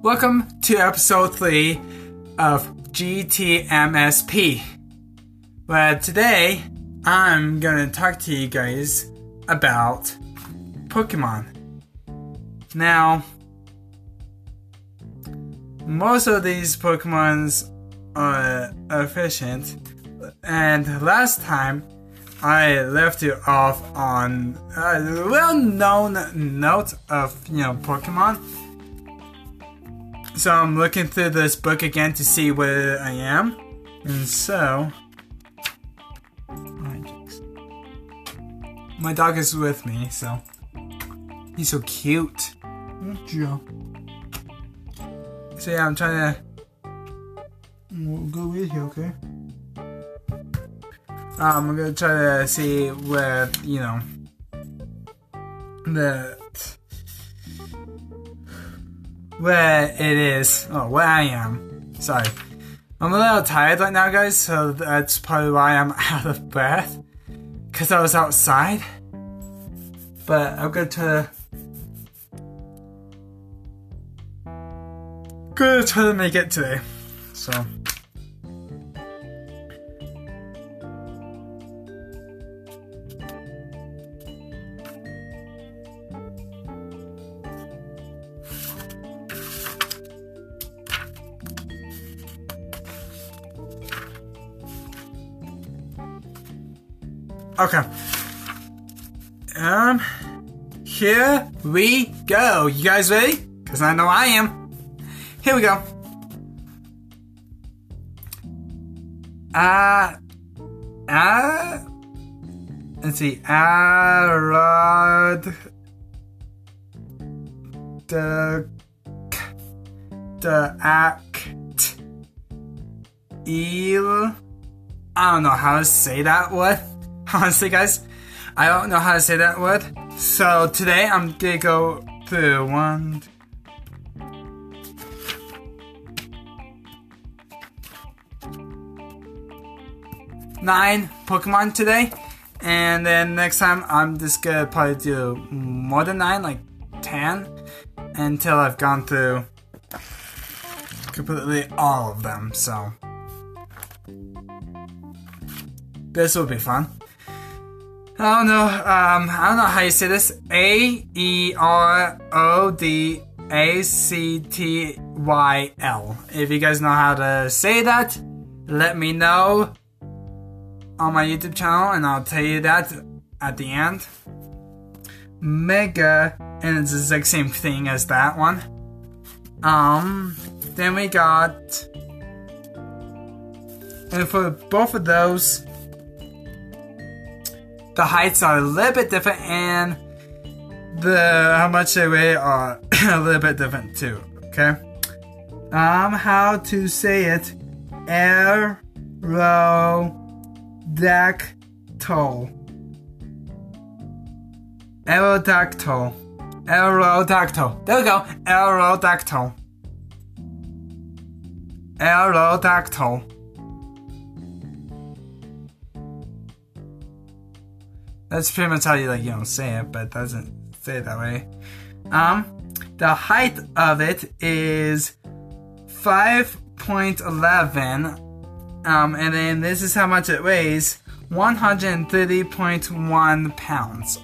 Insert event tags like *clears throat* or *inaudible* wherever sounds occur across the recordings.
Welcome to episode 3 of GTMSP. Where today I'm gonna talk to you guys about Pokemon. Now, most of these Pokemons are efficient, and last time I left you off on a well-known note of you know Pokemon. So I'm looking through this book again to see where I am, and so my dog is with me, so he's so cute. Joe. So yeah, I'm trying to we'll go with you, okay? Um, I'm gonna try to see where you know the where it is. Oh, where I am. Sorry, I'm a little tired right now, guys. So that's probably why I'm *laughs* out of breath. Cause I was outside. But I'm try to. Gonna try to make it today. So. Okay. Um, here we go. You guys ready? Because I know I am. Here we go. Uh, uh, let's see. Arad. The. The act. Eel. I don't know how to say that word. *laughs* Honestly, guys, I don't know how to say that word. So today I'm gonna go through one. Nine Pokemon today, and then next time I'm just gonna probably do more than nine, like ten, until I've gone through completely all of them. So this will be fun. I don't know. Um, I don't know how you say this. A E R O D A C T Y L. If you guys know how to say that, let me know on my YouTube channel, and I'll tell you that at the end. Mega, and it's the exact same thing as that one. Um, then we got, and for both of those the heights are a little bit different and the how much they weigh are *clears throat* a little bit different too. Okay. Um, how to say it? Aerodactyl. Aerodactyl. Aerodactyl. There we go. Aerodactyl. Aerodactyl. That's pretty much how you like you know say it, but it doesn't say it that way. Um, the height of it is five point eleven. Um, and then this is how much it weighs: one hundred thirty point one pounds.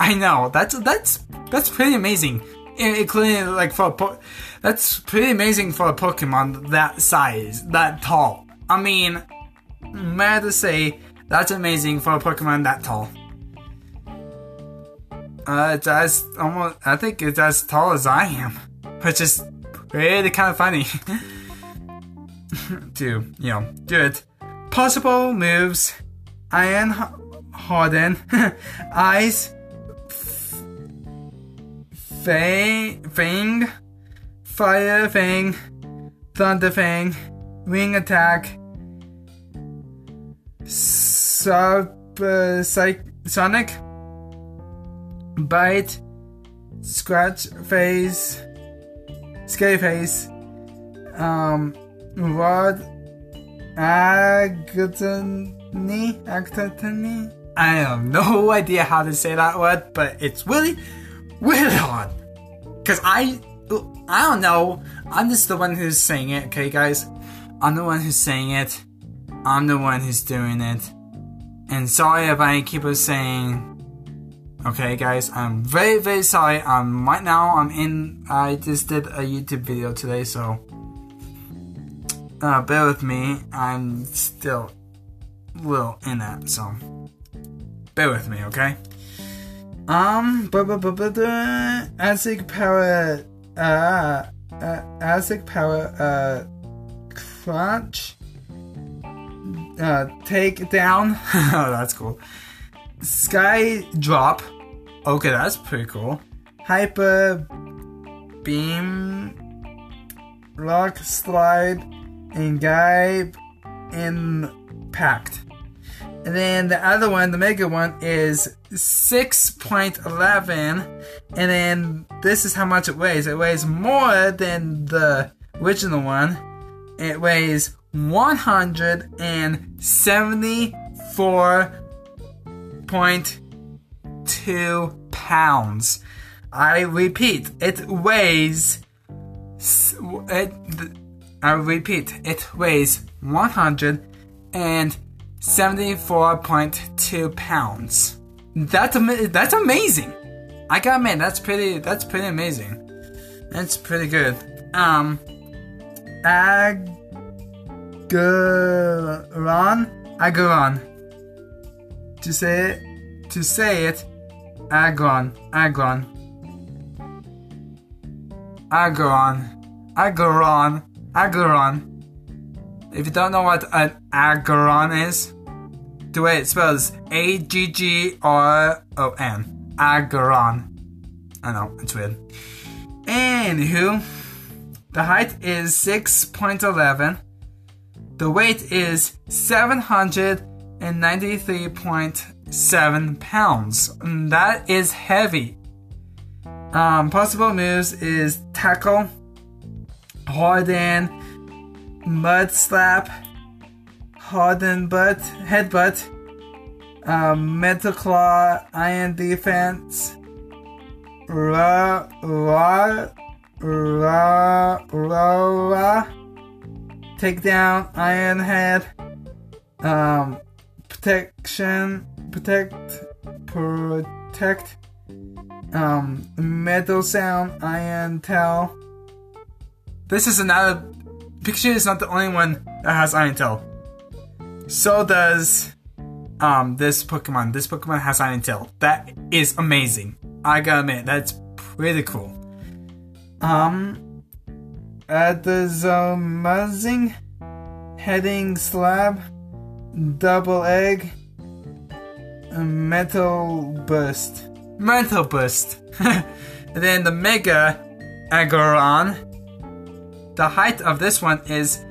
I know that's that's that's pretty amazing, including like for a po- that's pretty amazing for a Pokemon that size, that tall. I mean, mad to say, that's amazing for a Pokemon that tall. Uh, it's as almost, I think it's as tall as I am, *laughs* which is really kind of funny. to, you know, do it. Possible moves Iron Harden, *laughs* Ice, Fang, Fang, Fire Fang, Thunder Fang, Wing Attack, Sub, uh, Sonic, bite, scratch face, scary face, um, rod, agtony, agtony. I have no *laughs* idea how to say that word, but it's really, really hard. Cause I, I don't know. I'm just the one who's saying it, okay, guys? I'm the one who's saying it. I'm the one who's doing it. And sorry if I keep on saying. Okay, guys, I'm very, very sorry. Um, right now I'm in. I just did a YouTube video today, so uh, bear with me. I'm still a little in that, so bear with me, okay? Um, but but but but uh, Aztec power, uh, uh, Aztec power, uh, crunch, uh, take down. *laughs* oh, that's cool. Sky drop. Okay, that's pretty cool. Hyper beam, rock slide, and guy impact. And then the other one, the mega one, is 6.11. And then this is how much it weighs. It weighs more than the original one. It weighs 174.2 pounds. I repeat, it weighs. It, I repeat, it weighs 174.2 pounds. That's that's amazing. I gotta admit, that's pretty that's pretty amazing. That's pretty good. Um, Agaron, Agaron. To say it, to say it, Agron, Agron, Agaron, Agaron, Agaron. If you don't know what an Agaron is, the way it spells A G G R O N. Agaron. I know, it's weird. Anywho, the height is 6.11. The weight is 793.7 pounds. And that is heavy. Um, possible moves is tackle, harden, mud slap, harden butt, headbutt, um, metal claw, iron defense, raw, raw, raw, raw, raw, takedown, iron head, um, protection, protect, protect, um, metal sound, iron tail. This is another. Picture is not the only one that has Iron Tail. So does um this Pokemon. This Pokemon has Iron Tail. That is amazing. I gotta admit, that's pretty cool. Um, at the Zomazing heading slab, double egg, metal burst, metal burst. *laughs* then the Mega Agoron. The height of this one is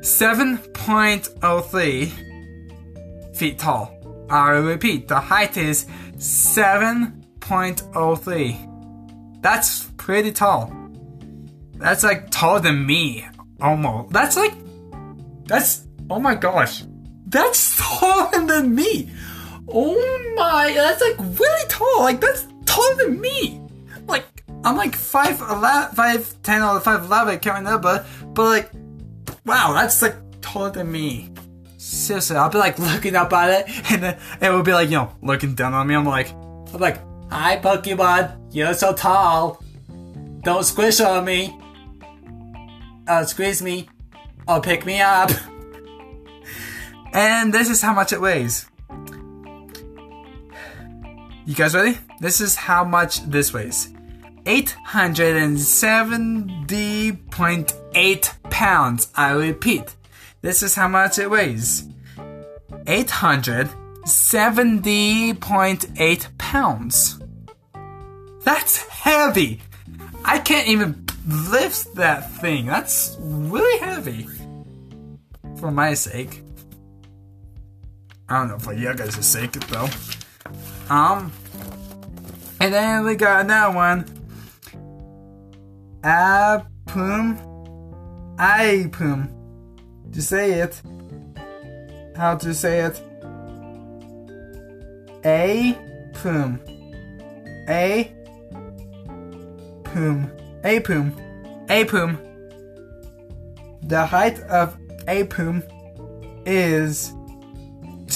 7.03 feet tall. I repeat, the height is 7.03. That's pretty tall. That's like taller than me, almost. That's like, that's, oh my gosh. That's taller than me. Oh my, that's like really tall. Like, that's taller than me. Like, I'm like 5'11, 5'10 or 5'11, I can't remember. But like, wow, that's like taller than me. Seriously, I'll be like looking up at it, *laughs* and it will be like, you know, looking down on me. I'm like, I'm like, hi Pokemon, you're so tall. Don't squish on me. Uh, squeeze me. Or pick me up. *laughs* and this is how much it weighs. You guys ready? This is how much this weighs. 870.8 pounds. I repeat, this is how much it weighs. 870.8 pounds. That's heavy. I can't even lift that thing. That's really heavy. For my sake. I don't know for you guys' sake though. Um, and then we got another one. Apum. Apum. To say it. How to say it? A pum. A pum. a pum, a pum. The height of a pum is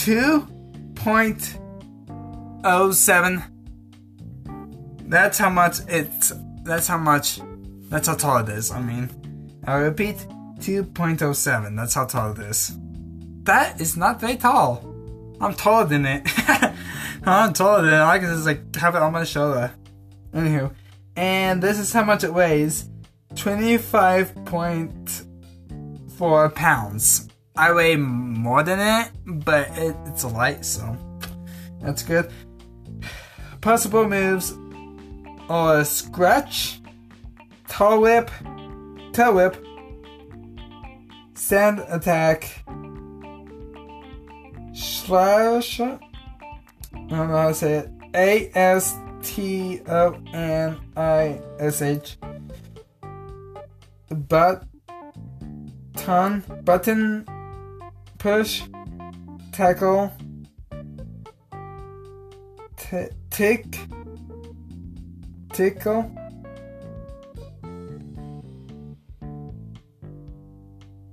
2.07. That's how much it's. That's how much. That's how tall it is. I mean, I repeat, 2.07. That's how tall it is. That is not very tall. I'm taller than it. *laughs* I'm taller than it. I can just like have it on my shoulder. Anywho, and this is how much it weighs 25.4 pounds. I weigh more than it, but it, it's light, so that's good. Possible moves are Scratch, Tail Whip, Tail Whip, Sand Attack, Slash, I don't know how to say it, A S T O N I S H, Button, Button, Push, Tackle, t- Tick, Tickle,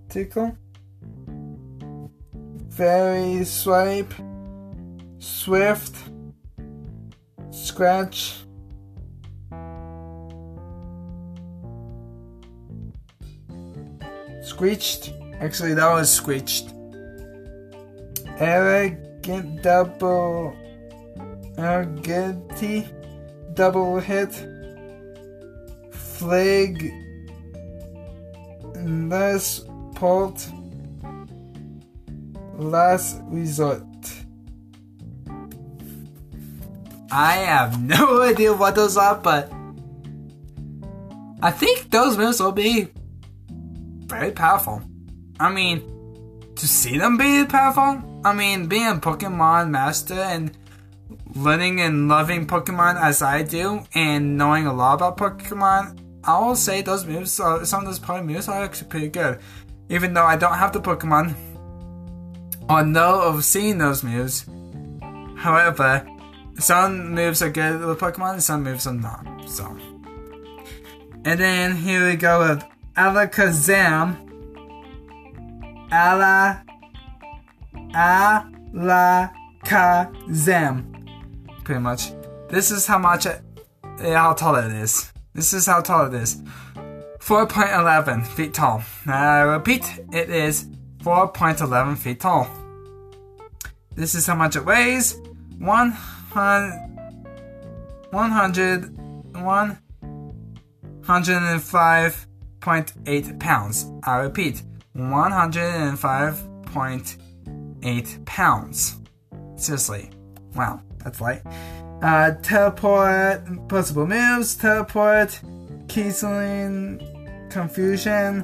Tickle, Very Swipe, Swift, Scratch, Screeched. Actually, that was Screeched. Arrogant double. Arroganty. Double hit. Flag. Last port. Last resort. I have *laughs* no idea what those are, but I think those moves will be very powerful. I mean, to see them be powerful, I mean, being a Pokemon master and learning and loving Pokemon as I do, and knowing a lot about Pokemon, I will say those moves, are, some of those party moves are actually pretty good. Even though I don't have the Pokemon, or know of seeing those moves. However, some moves are good with Pokemon, and some moves are not. So, and then here we go with Alakazam. Ala. Alakazam. Pretty much. This is how much, it, how tall it is. This is how tall it is. 4.11 feet tall. I repeat, it is 4.11 feet tall. This is how much it weighs. 100, 100, 105.8 pounds. I repeat, 105.8 pounds. Seriously. Wow, that's light. Uh, teleport, possible moves, teleport, Keyseling, confusion,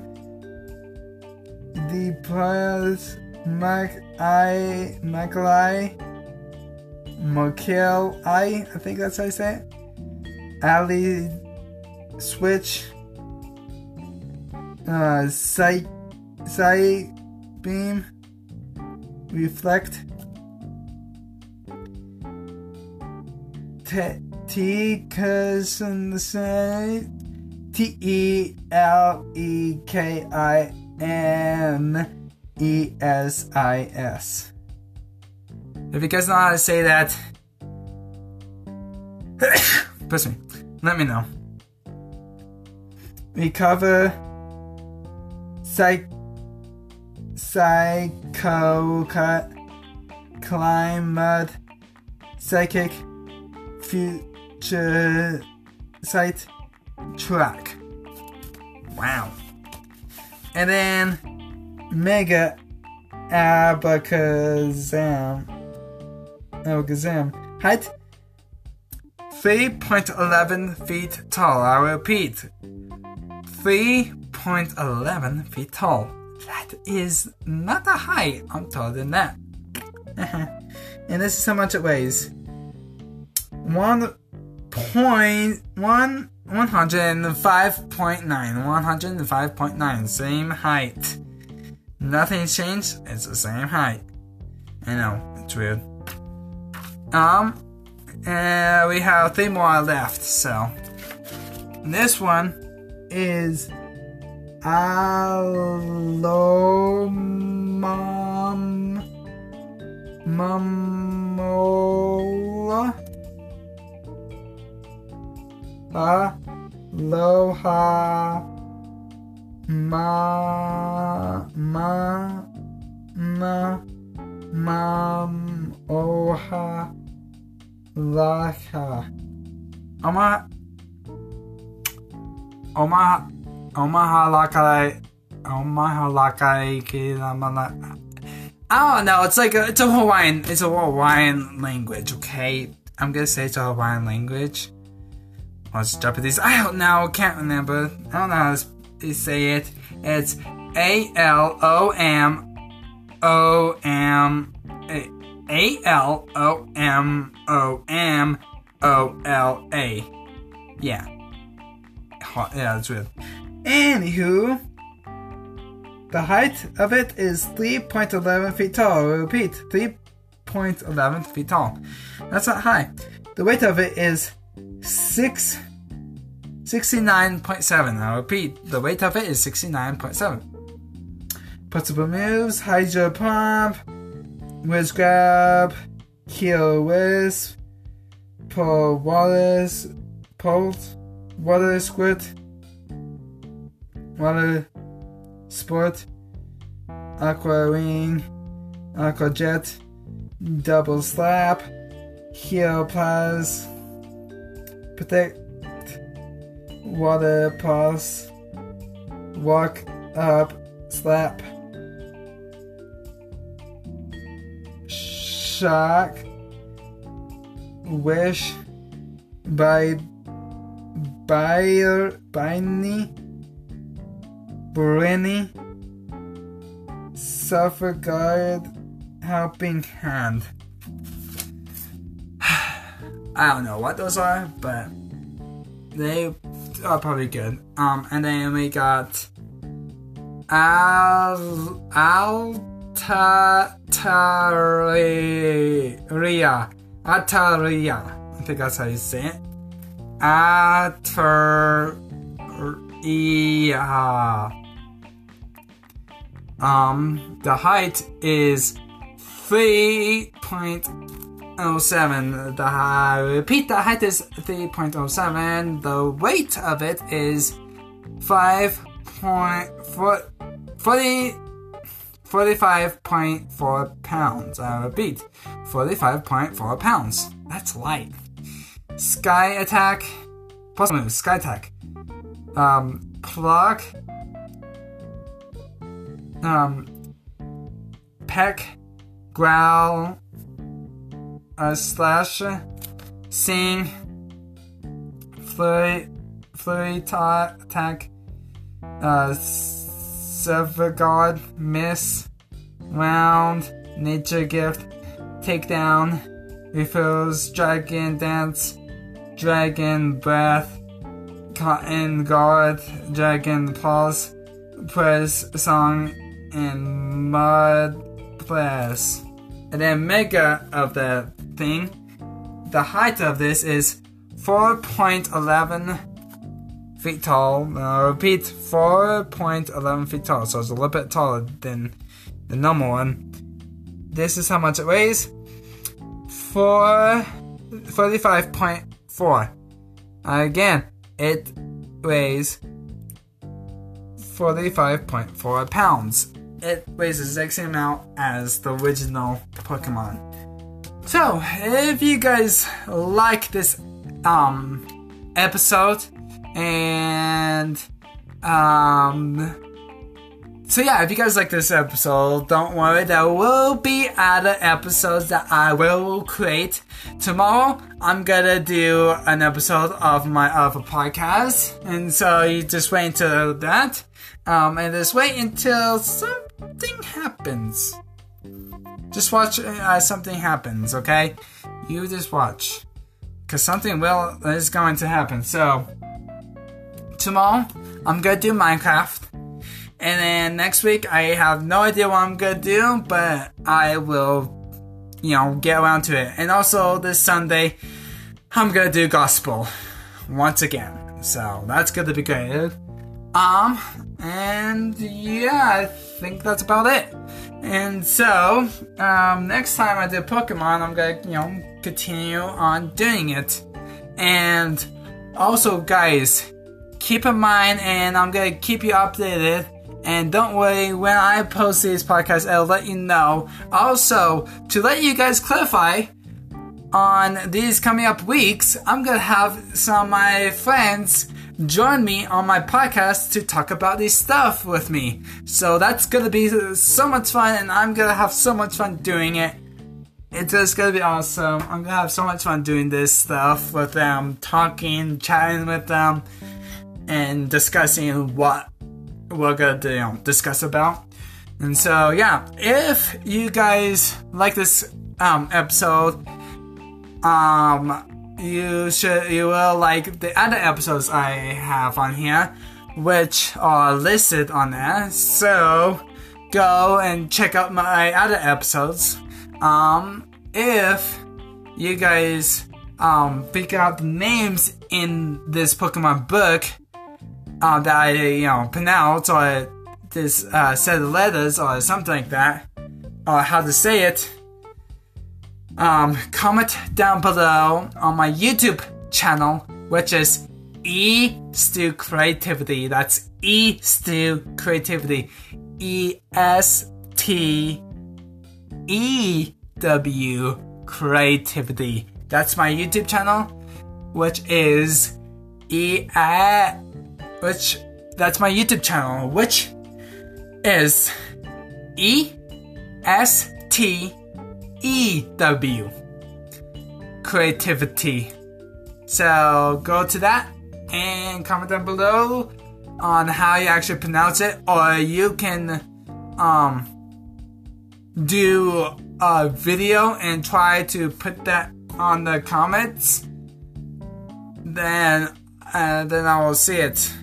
the players, Mac I, Macaulay, Mokel I, I think that's how I say it. Ali, Switch, uh, Sight, Sight Beam, Reflect, T, T E L E K I M E S I S. If you guys know how to say that, *coughs* push me. Let me know. Recover. Psych. Psycho mud. Psychic. Future sight. Track. Wow. And then Mega Abacazam. Abacazam. Height 3.11 feet tall. I repeat 3.11 feet tall. That is not that high. I'm taller than that. *laughs* and this is how much it weighs. One point one one hundred and five point nine. One hundred and five point nine. Same height. Nothing's changed. It's the same height. I know it's weird. Um, and we have three more left. So this one is Ah, hello I don't know. It's like a, it's a Hawaiian. It's a Hawaiian language. Okay, I'm gonna say it's a Hawaiian language. Or it's Japanese. I don't know. Can't remember. I don't know how to say it. It's A L O M O M A L O M O M O L A. Yeah. Yeah, that's weird. Anywho, the height of it is 3.11 feet tall. Repeat, 3.11 feet tall. That's not high. The weight of it is 6 69.7. I repeat, the weight of it is 69.7. Possible moves, hydro pump, whiz grab, heel whiz, pull water, pull, water squirt, water sport, aqua wing, aqua jet, double slap, heel pass, protect, water pass, walk up, slap, shock, wish, by, by, by knee, Brenny, Suffer Guard, Helping Hand. *sighs* I don't know what those are, but they are probably good. Um, and then we got Al Altaria. Ataria. I think that's how you say it. Ataria. Um, the height is 3.07. The high, repeat, the height is 3.07. The weight of it is 5.4 40 45.4 pounds. I repeat, 45.4 pounds. That's light. Sky attack, plus move, sky attack. Um, pluck, um, peck, growl, uh, slash, sing, flurry, flurry ta- attack, uh, guard, miss, round, nature gift, takedown, refills, dragon dance, dragon breath, cotton guard, dragon pause, press song, and mud. And then mega of the thing, the height of this is 4.11 feet tall. Repeat, 4.11 feet tall. So it's a little bit taller than the normal one. This is how much it weighs. 4, 45.4. Again, it weighs 45.4 pounds. It weighs the exact same amount as the original Pokemon. So, if you guys like this um episode and um so yeah, if you guys like this episode, don't worry, there will be other episodes that I will create. Tomorrow, I'm gonna do an episode of my other podcast, and so you just wait until that. Um, and just wait until something happens. Just watch uh, something happens, okay? You just watch. Because something will is going to happen. So, tomorrow, I'm gonna do Minecraft. And then next week, I have no idea what I'm gonna do, but I will, you know, get around to it. And also, this Sunday, I'm gonna do gospel once again. So, that's gonna be great. Um, and yeah, I think that's about it. And so, um, next time I do Pokemon, I'm gonna, you know, continue on doing it. And also, guys, keep in mind, and I'm gonna keep you updated. And don't worry, when I post these podcasts, I'll let you know. Also, to let you guys clarify, on these coming up weeks, I'm gonna have some of my friends join me on my podcast to talk about this stuff with me. So that's gonna be so much fun, and I'm gonna have so much fun doing it. It's just gonna be awesome. I'm gonna have so much fun doing this stuff with them, talking, chatting with them, and discussing what we're gonna know, discuss about. And so, yeah, if you guys like this um, episode, um, you should you will like the other episodes I have on here, which are listed on there. So go and check out my other episodes. Um, if you guys um figure out the names in this Pokemon book uh, that I you know pronounce or this uh, set of letters or something like that, or how to say it um, comment down below on my YouTube channel, which is E Stew Creativity. That's E Stew Creativity. E S T E W Creativity. That's my YouTube channel, which is E A, which that's my YouTube channel, which is E S T EW. Creativity. So go to that and comment down below on how you actually pronounce it, or you can um, do a video and try to put that on the comments. Then, uh, then I will see it.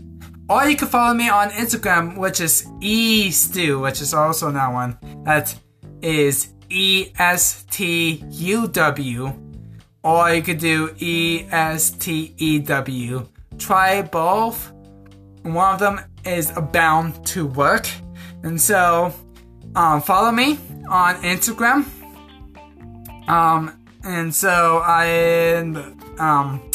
Or you can follow me on Instagram, which is eStew, which is also that one. That is E S T U W, or you could do E S T E W. Try both. One of them is bound to work. And so, um, follow me on Instagram. Um, and so I um,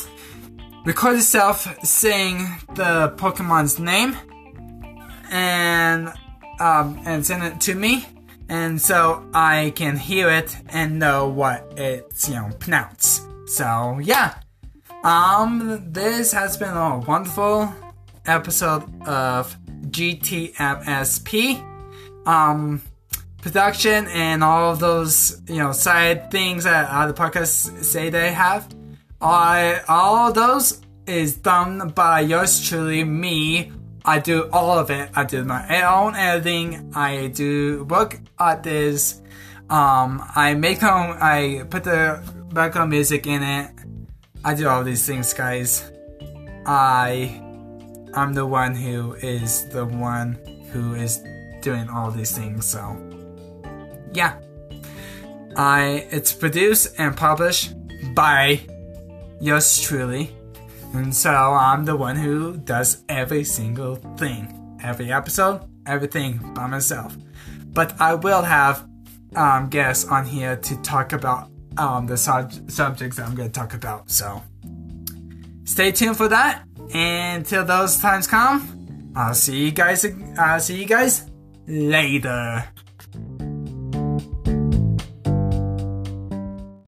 record yourself saying the Pokemon's name and um, and send it to me and so I can hear it and know what it's you know pronounced. So yeah, um, this has been a wonderful episode of GTMSP. Um, production and all of those you know side things that other podcasts say they have. I all those is done by yours truly, me, I do all of it. I do my own editing. I do work at this. Um, I make home. I put the background music in it. I do all these things, guys. I, I'm the one who is the one who is doing all these things. So, yeah. I it's produced and published by yours truly. And so I'm the one who does every single thing, every episode, everything by myself. But I will have um, guests on here to talk about um, the sub- subjects that I'm going to talk about. So stay tuned for that. And until those times come, I'll see you guys. I'll see you guys later.